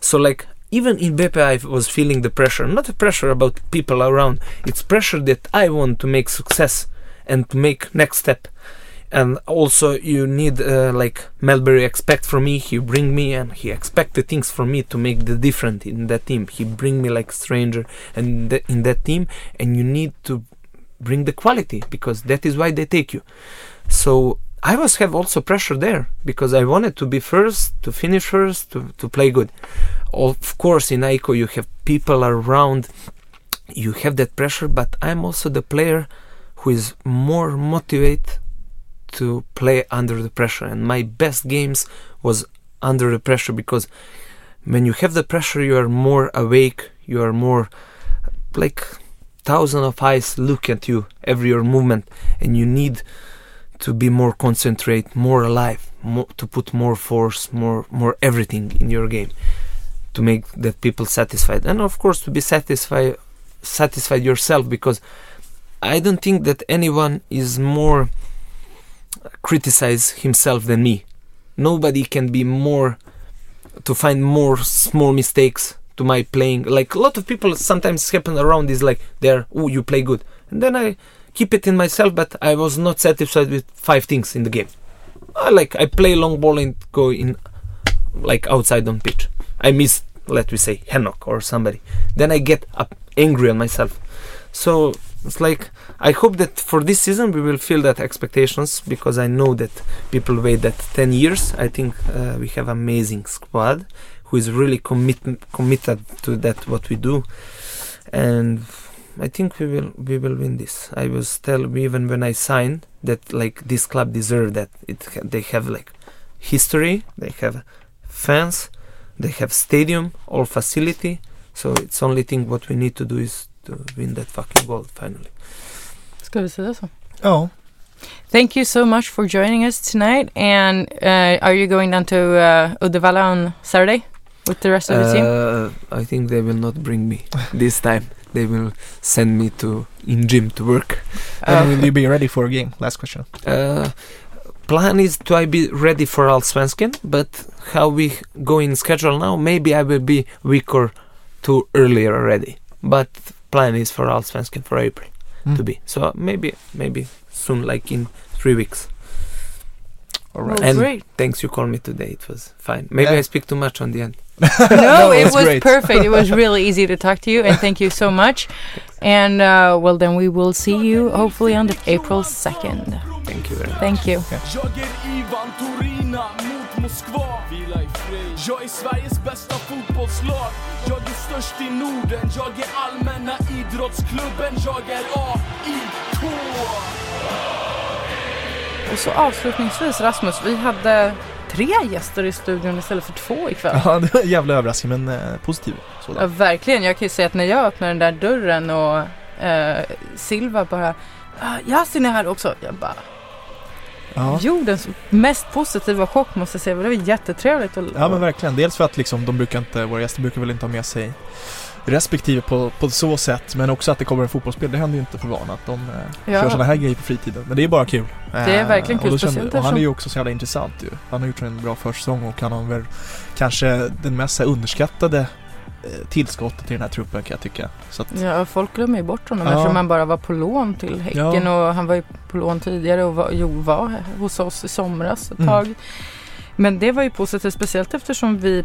So like even in BP I was feeling the pressure, not the pressure about people around. It's pressure that I want to make success and to make next step and also you need uh, like Melbury expect from me he bring me and he expect the things from me to make the different in that team. He bring me like stranger and in that team and you need to bring the quality because that is why they take you. So I was have also pressure there because I wanted to be first to finish first to, to play good. Of course in Aiko you have people around you have that pressure but I'm also the player who is more motivated to play under the pressure. And my best games was under the pressure because when you have the pressure you are more awake you are more like thousand of eyes look at you every your movement. And you need to be more concentrate more alive more, to put more force more more everything in your game to make that people satisfied. And of course to be satisfied satisfied yourself because I don't think that anyone is more criticize himself than me. Nobody can be more to find more small mistakes to my playing. Like a lot of people sometimes happen around is like they're oh you play good, and then I keep it in myself. But I was not satisfied with five things in the game. I like I play long ball and go in like outside on pitch. I miss let me say Henok or somebody. Then I get up angry on myself. So it's like I hope that for this season we will feel that expectations because I know that people wait that 10 years. I think uh, we have amazing squad who is really commit committed to that what we do, and I think we will we will win this. I was tell even when I signed that like this club deserve that it they have like history, they have fans, they have stadium, all facility. So it's only thing what we need to do is to win that fucking gold finally. Ska vi säga så? Oh, Thank you so much for joining us tonight. And uh, are you going down to uh, Uddevalla on Saturday with the rest of the team? Uh, I think they will not bring me this time. They will send me to in gym to work. and will you be ready for a game? Last question. Uh, plan is to I be ready for Allsvenskan, but how we go in schedule now, maybe I will be week or two earlier already. But plan is for Allsvenskan for April Mm. to be. So maybe maybe soon, like in three weeks. All right. Well. And great. thanks you called me today. It was fine. Maybe Yeah. I speak too much on the end. no, it it's was great. perfect. It was really easy to talk to you, and thank you so much. And uh, well, then we will see you hopefully on the April second. Thank you very much. Thank you. Jag fotbollslag Jag är störst i Norden Jag är allmänna idrottsklubben Jag är AIK Och så avslutningsvis Rasmus, vi hade tre gäster i studion istället för två ikväll. Ja, det var en jävla överraskning men eh, positiv Ja, sådan. verkligen. Jag kan ju säga att när jag öppnar den där dörren och eh, Silva bara ah, Yasin är här också. Jag bara Ja. jordens mest positiva chock måste jag säga. Det var jättetrevligt. att- ja men verkligen. Dels för att liksom de brukar inte, våra gäster brukar väl inte ha med sig respektive på, på så sätt men också att det kommer en fotbollsspel. Det händer ju inte för vana att de eh, Ja. kör sådana här grejer på fritiden. Men det är bara kul. Det är verkligen kul, och, kände, och han är ju också så jävla intressant ju. Han har gjort en bra försäsong och han har väl kanske den mest underskattade eh, tillskottet till den här truppen kan jag tycka. Att, Ja, folk glömmer ju bort honom Ja. eftersom han bara var på lån till Häcken Ja. och han var ju på lån tidigare och var, jo, var hos oss i somras ett Mm. tag. Men det var ju positivt, speciellt eftersom vi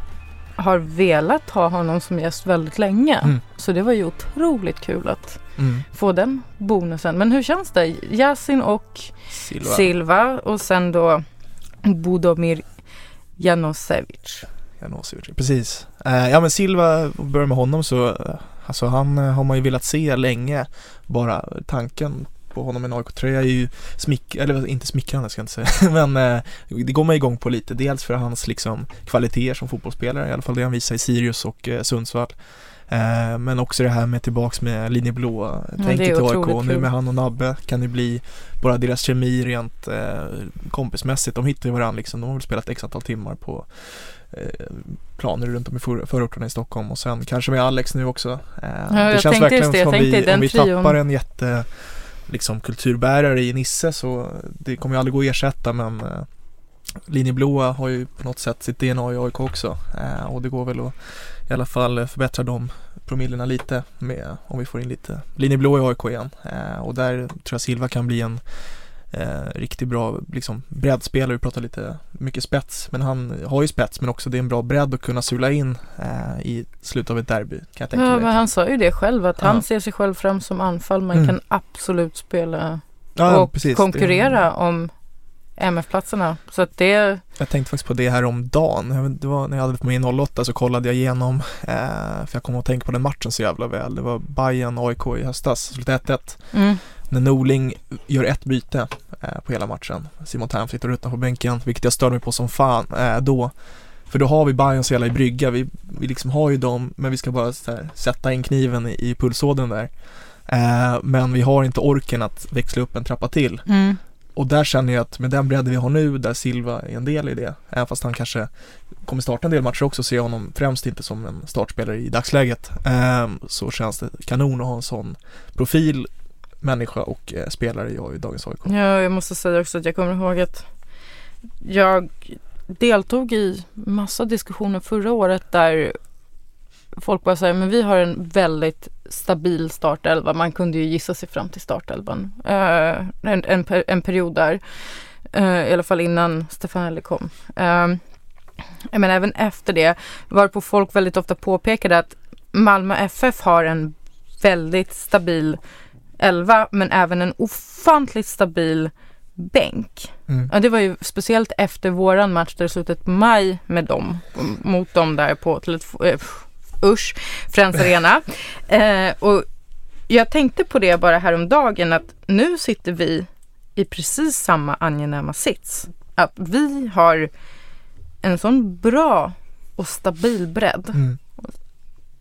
har velat ha honom som gäst väldigt länge. Mm. Så det var ju otroligt kul att mm. få den bonusen. Men hur känns det? Yasin och Silva. Silva och sen då Bodomir Janosevic. Janosevic, precis. Eh, ja men Silva, om börjar med honom så, eh, alltså han eh, har man ju velat se länge. Bara tanken på honom i en AIK-tröja är ju smick, eller inte smickrande ska jag inte säga, men det går man igång på lite. Dels för hans liksom kvaliteter som fotbollsspelare, i alla fall det han visar i Sirius och Sundsvall. Men också det här med tillbaks med linje blå tänket till AIK. Nu med han och Nabbe kan det bli bara deras kemi rent kompismässigt. De hittar ju varandra liksom. De har väl spelat x antal timmar på planer runt om i för, förorterna i Stockholm och sen kanske med Alex nu också. Eh, jag det känns verkligen det. Som vi, om vi trion. tappar en jätte liksom kulturbärare i Nisse så det kommer ju aldrig gå att ersätta men eh, Linjeblåa har ju på något sätt sitt DNA i AIK också eh, och det går väl att i alla fall förbättra de promillerna lite med om vi får in lite Linjeblå i AIK igen eh, och där tror jag Silva kan bli en eh, riktigt bra liksom breddspelare, vi pratar lite mycket spets men han har ju spets men också det är en bra bredd att kunna sula in eh, i slutet av ett derby kan jag tänka Ja, mig. men han sa ju det själv att han Ja. ser sig själv fram som anfall. Man Mm. kan absolut spela Ja, och precis. konkurrera om MF-platserna. Så att det, Jag tänkte faktiskt på det här om dagen. Det var när jag hade med i 08 så kollade jag igenom, eh, för jag kommer att tänka på den matchen så jävla väl. Det var Bayern AIK i höstas, slutade 1-1. mm, När Norling gör ett byte eh, på hela matchen. Simon Thern sitter utanför bänken, vilket jag störde mig på som fan eh, då. För då har vi Bayern så jävla i brygga. Vi, vi liksom har ju dem, men vi ska bara här, sätta in kniven i, i pulsådern där. Eh, men vi har inte orken att växla upp en trappa till. mm, Och där känner jag att med den bredden vi har nu, där Silva är en del i det, även fast han kanske kommer starta en del matcher också, ser jag honom främst inte som en startspelare i dagsläget, ehm, så känns det kanon att ha en sån profil, människa och eh, spelare i i dagens AIK. ja, jag måste säga också att jag kommer ihåg att jag deltog i massa diskussioner förra året där folk bara säger men vi har en väldigt stabil startelva. Man kunde ju gissa sig fram till startelvan. Eh, en, en, en period där. Eh, I alla fall innan Stefanelli kom. Ehm, uh, men även efter det varpå folk väldigt ofta påpekade att Malmö FF har en väldigt stabil elva men även en ofantligt stabil bänk. Mm. Ja, det var ju speciellt efter våran match där det slutade på maj med dem. Mot dem där på Tele2, eh, usch, Friends Arena. Eh, och jag tänkte på det bara häromdagen att nu sitter vi i precis samma angenäma sits. Att vi har en sån bra och stabil bredd Mm.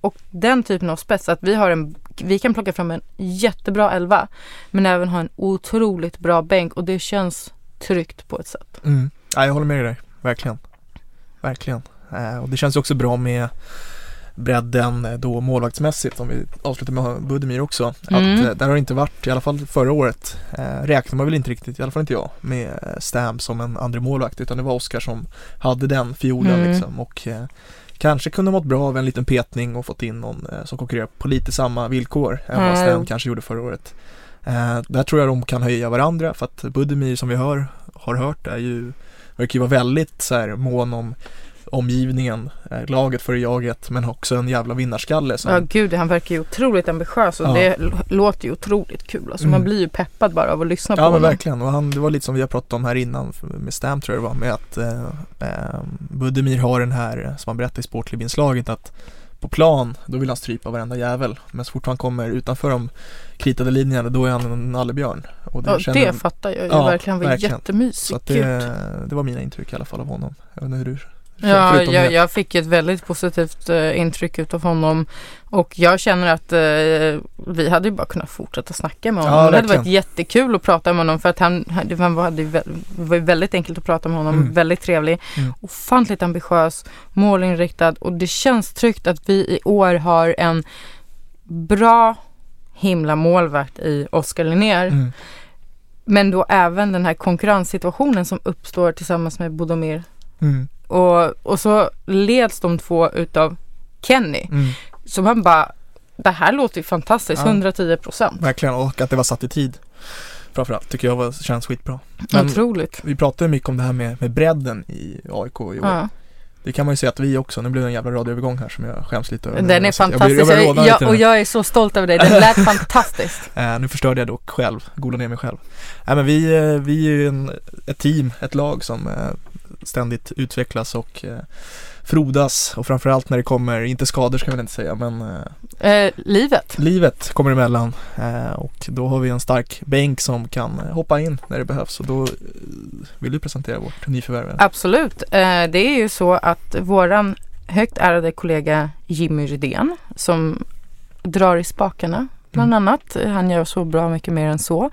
och den typen av spets att vi har en vi kan plocka fram en jättebra elva men även ha en otroligt bra bänk och det känns tryggt på ett sätt. Mm. Ja, jag håller med dig där, verkligen. Verkligen. Eh, och det känns också bra med bredden eh, då målvaktsmässigt om vi avslutar med Budimir också. Mm. Att eh, där har det inte varit, i alla fall förra året, eh, räknar man väl inte riktigt, i alla fall inte jag, med eh, Stam som en andra målvakt utan det var Oskar som hade den fiolen Mm. liksom och eh, kanske kunde mått bra av en liten petning och fått in någon eh, som konkurrerar på lite samma villkor än vad. Stam kanske gjorde förra året. Eh, där tror jag de kan höja varandra för att Budimir som vi hör, har hört är ju, verkar ju vara väldigt så här mån om omgivningen, eh, laget före jaget men också en jävla vinnarskalle som Ja gud, han verkar ju otroligt ambitiös och Ja. det låter ju otroligt kul. Alltså Mm. man blir ju peppad bara av att lyssna på Ja men honom. verkligen och han, det var lite som vi har pratat om här innan med Stam tror jag det var med att eh, eh, Budimir har den här eh, som han berättade i Sportklubb-inslaget att på plan då vill han strypa varenda jävel men så fort han kommer utanför de kritade linjerna då är han en nallebjörn. Och Ja, känner det fattar jag ju Ja, verkligen. Han var verkligen. jättemysig. Så det, det var mina intryck i alla fall av honom. Jag vet inte hur du Ja, jag, jag fick ett väldigt positivt eh, intryck utav honom och jag känner att eh, vi hade ju bara kunnat fortsätta snacka med honom. Ja, det hade varit jättekul att prata med honom för att han, han- var, det var väldigt enkelt att prata med honom. Mm. Väldigt trevlig, Mm. ofantligt ambitiös, målinriktad och det känns tryggt att vi i år har en bra himla målvakt i Oskar Linnér. Mm. Men då även den här konkurrenssituationen som uppstår tillsammans med Bodomir Mm. Och, och så leds de två utav Kenny. Mm. Så man bara, det här låter ju fantastiskt, Ja. 110 procent. Verkligen och att det var satt i tid. Framförallt tycker jag var, känns skitbra. Men Otroligt. vi pratade mycket om det här med, med bredden i AIK i år. Ja. Det kan man ju säga att vi också, nu blev det en jävla radioövergång här som jag skäms lite över. Den är Så jag blir- fantastisk Jag rodna jag, och jag är så stolt över dig. Den lät fantastiskt. Eh, nu förstörde jag dock själv, goda ner mig själv. Nej men vi, eh, vi är ju en, ett team, ett lag som, eh, ständigt utvecklas och eh, frodas och framförallt när det kommer, inte skador ska väl inte säga men eh, Eh, livet. livet kommer emellan eh, och då har vi en stark bänk som kan hoppa in när det behövs och då eh, vill du presentera vårt nyförvärv? Absolut. Eh, det är ju så att våran högt ärade kollega Jimmy Rydén som drar i spakarna bland annat. Han gör så bra mycket mer än så.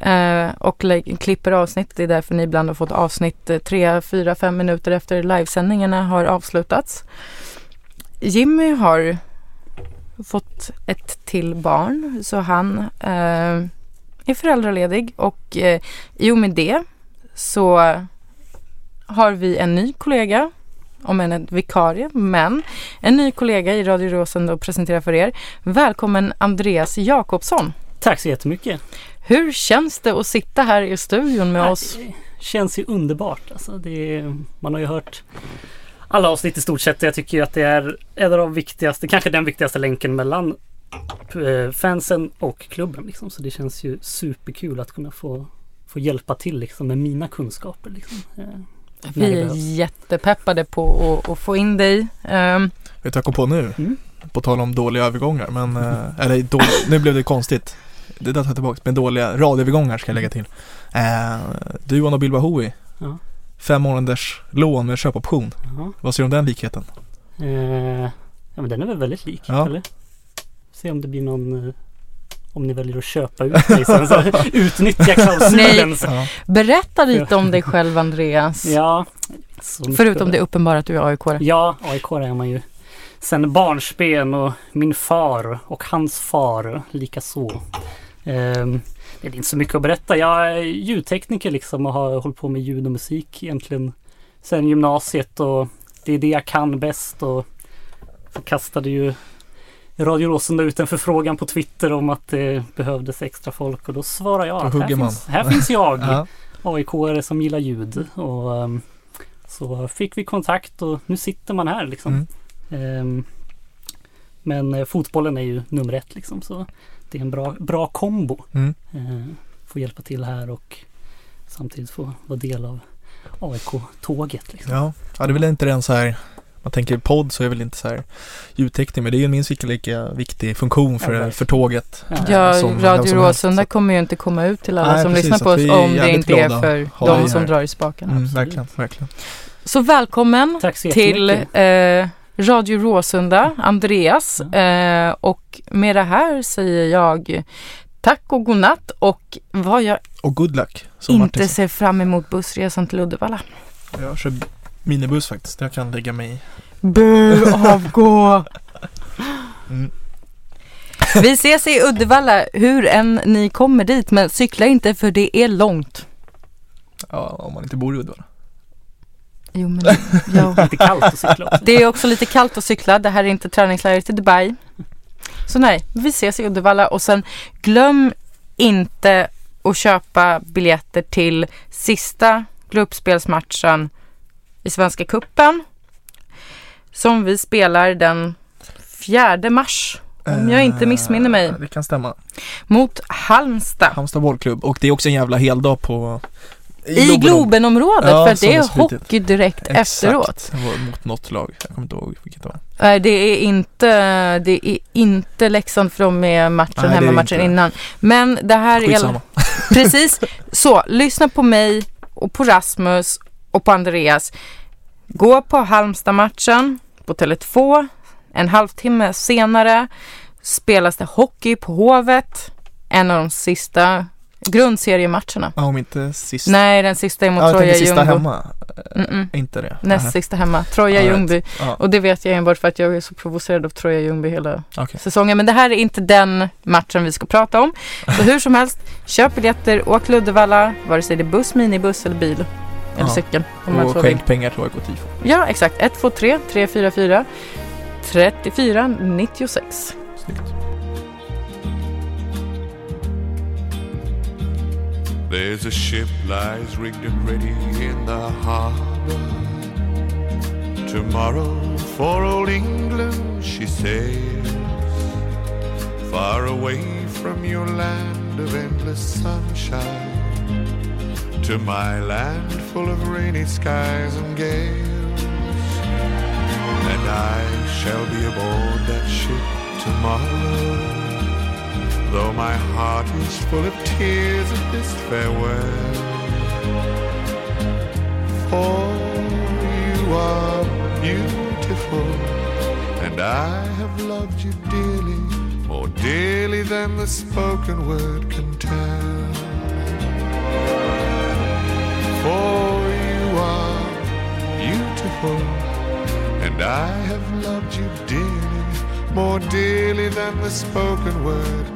Eh, och klipper avsnitt. Det är därför ni ibland har fått avsnitt eh, tre, fyra, fem minuter efter livesändningarna har avslutats. Jimmy har fått ett till barn så han eh, är föräldraledig och eh, i och med det så har vi en ny kollega, om än en vikarie, men en ny kollega i Radio Rosen att presentera för er. Välkommen Andreas Jakobsson. Tack så jättemycket. Hur känns det att sitta här i studion med Ja, oss? Det känns ju underbart. Alltså det man har ju hört alla avsnitt i stort sett. Jag tycker att det är en av de viktigaste, kanske den viktigaste länken mellan eh, fansen och klubben. Liksom. Så det känns ju superkul att kunna få, få hjälpa till liksom, med mina kunskaper. Liksom. eh, Vi är jättepeppade på att, att få in dig. Ehm, Vet du jag kom på nu? Mm. På tal om dåliga övergångar men, eh, eller då, nu blev det konstigt. Det där tar jag tillbaka, men dåliga radioövergångar ska jag lägga till. Eh, du och Nabil Bahoui, Ja. fem månaders lån med köpoption. Ja. Vad säger du om den likheten? Eh, ja men den är väl väldigt lik, Ja. eller? Se om det blir någon eh, om ni väljer att köpa ut mig sen så utnyttja klausulen. Ja. berätta lite om dig själv Andreas. Ja. Förutom det uppenbara att du är aik Ja, AIK är man ju sen barnsben och min far och hans far likaså. Ehm, det är inte så mycket att berätta. Jag är ljudtekniker liksom och har hållit på med ljud och musik egentligen sen gymnasiet och det är det jag kan bäst och så kastade ju Radio Råsunda ut en förfrågan på Twitter om att det behövdes extra folk och då svarade jag att här finns, här finns jag. Ja. AIK-are som gillar ljud. Och, ehm, så fick vi kontakt och nu sitter man här liksom. Mm. Ehm, men eh, fotbollen är ju nummer ett liksom. Så det är en bra, bra kombo. Mm. Ehm, få hjälpa till här och samtidigt få vara del av AIK-tåget. Liksom. Ja. ja, det är väl inte den så här man tänker podd så är väl inte så här ljudteknik men det är ju en minst lika, lika viktig funktion Ja, för, verkligen. för tåget. Ja. Ja, som Radio Råsunda kommer ju inte komma ut till alla Nej, som precis, lyssnar på oss om det inte är för de som här. drar i spakarna. Mm, verkligen, verkligen. Så välkommen så till eh, Radio Råsunda, Andreas. Eh, och med det här säger jag tack och godnatt och vad jag Och good luck. Inte Martin ser fram emot bussresan till Uddevalla. Jag kör minibuss faktiskt. Jag kan lägga mig i. Bu, avgå! Mm. Vi ses i Uddevalla hur än ni kommer dit men cykla inte för det är långt. Ja, om man inte bor i Uddevalla. Jo men ja. Lite kallt att cykla också. Det är också lite kallt att cykla. Det här är inte träningsläger till Dubai. Så nej, vi ses i Uddevalla och sen glöm inte att köpa biljetter till sista gruppspelsmatchen i Svenska Cupen. Som vi spelar den 4 mars. Om jag inte missminner mig. Eh, Det kan stämma. Mot Halmstad. Halmstad bollklubb. Och det är också en jävla heldag på I Globenområdet Ja, för att det är är slutet. hockey direkt Exakt. efteråt. Mot något lag. Jag kommer inte ihåg vilket det var. Nej, det är inte, det är inte Leksand för de är matchen, är hemmamatchen innan. Men det här är... Skitsamma. Precis. Så, lyssna på mig och på Rasmus och på Andreas. Gå på Halmstad-matchen på Tele2. En halvtimme senare spelas det hockey på Hovet. En av de sista grundseriematcherna. Ja, om inte sist. Nej, den sista är mot ja, Troja tänkte sista Ljungby. hemma. Eh, Mm-mm. Inte det. Näst sista hemma. Troja Ja. Ljungby. Ja, Och det vet jag enbart för att jag är så provocerad av Troja Ljungby hela okej. säsongen. Men det här är inte den matchen vi ska prata om. Så hur som helst, köp biljetter, åk till Uddevalla, vare sig det är buss, minibuss eller bil. Eller Ja. cykel. Om Och så vill. skänk pengar till AIK Tifo. Ja, exakt. 123 344 34 96. Snyggt. There's a ship lies rigged and ready in the harbor. Tomorrow for old England she sails, far away from your land of endless sunshine. to my land full of rainy skies and gales. And I shall be aboard that ship tomorrow, though my heart is full of tears at this farewell. For you are beautiful, and I have loved you dearly, more dearly than the spoken word can tell. For you are beautiful, and I have loved you dearly, more dearly than the spoken word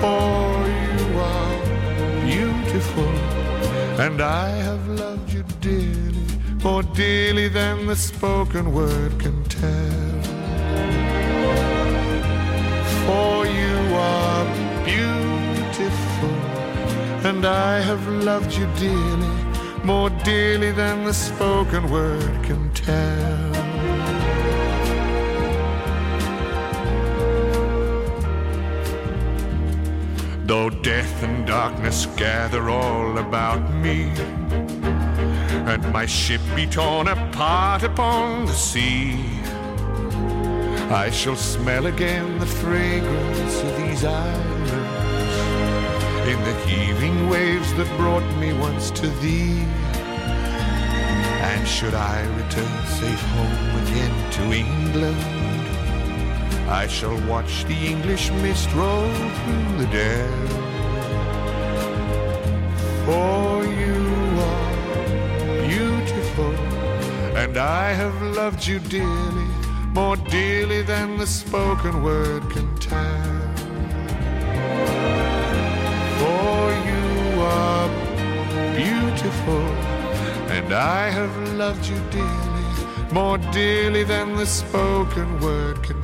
For you are beautiful, and I have loved you dearly, more dearly than the spoken word can tell. For you are beautiful, and I have loved you dearly, more dearly than the spoken word can tell. Though death and darkness gather all about me, and my ship be torn apart upon the sea, I shall smell again the fragrance of these islands in the heaving waves that brought me once to thee. And should I return safe home again to England, I shall watch the English mist roll through the dell. For you are beautiful, and I have loved you dearly, more dearly than the spoken word can tell. For you are beautiful, and I have loved you dearly, more dearly than the spoken word can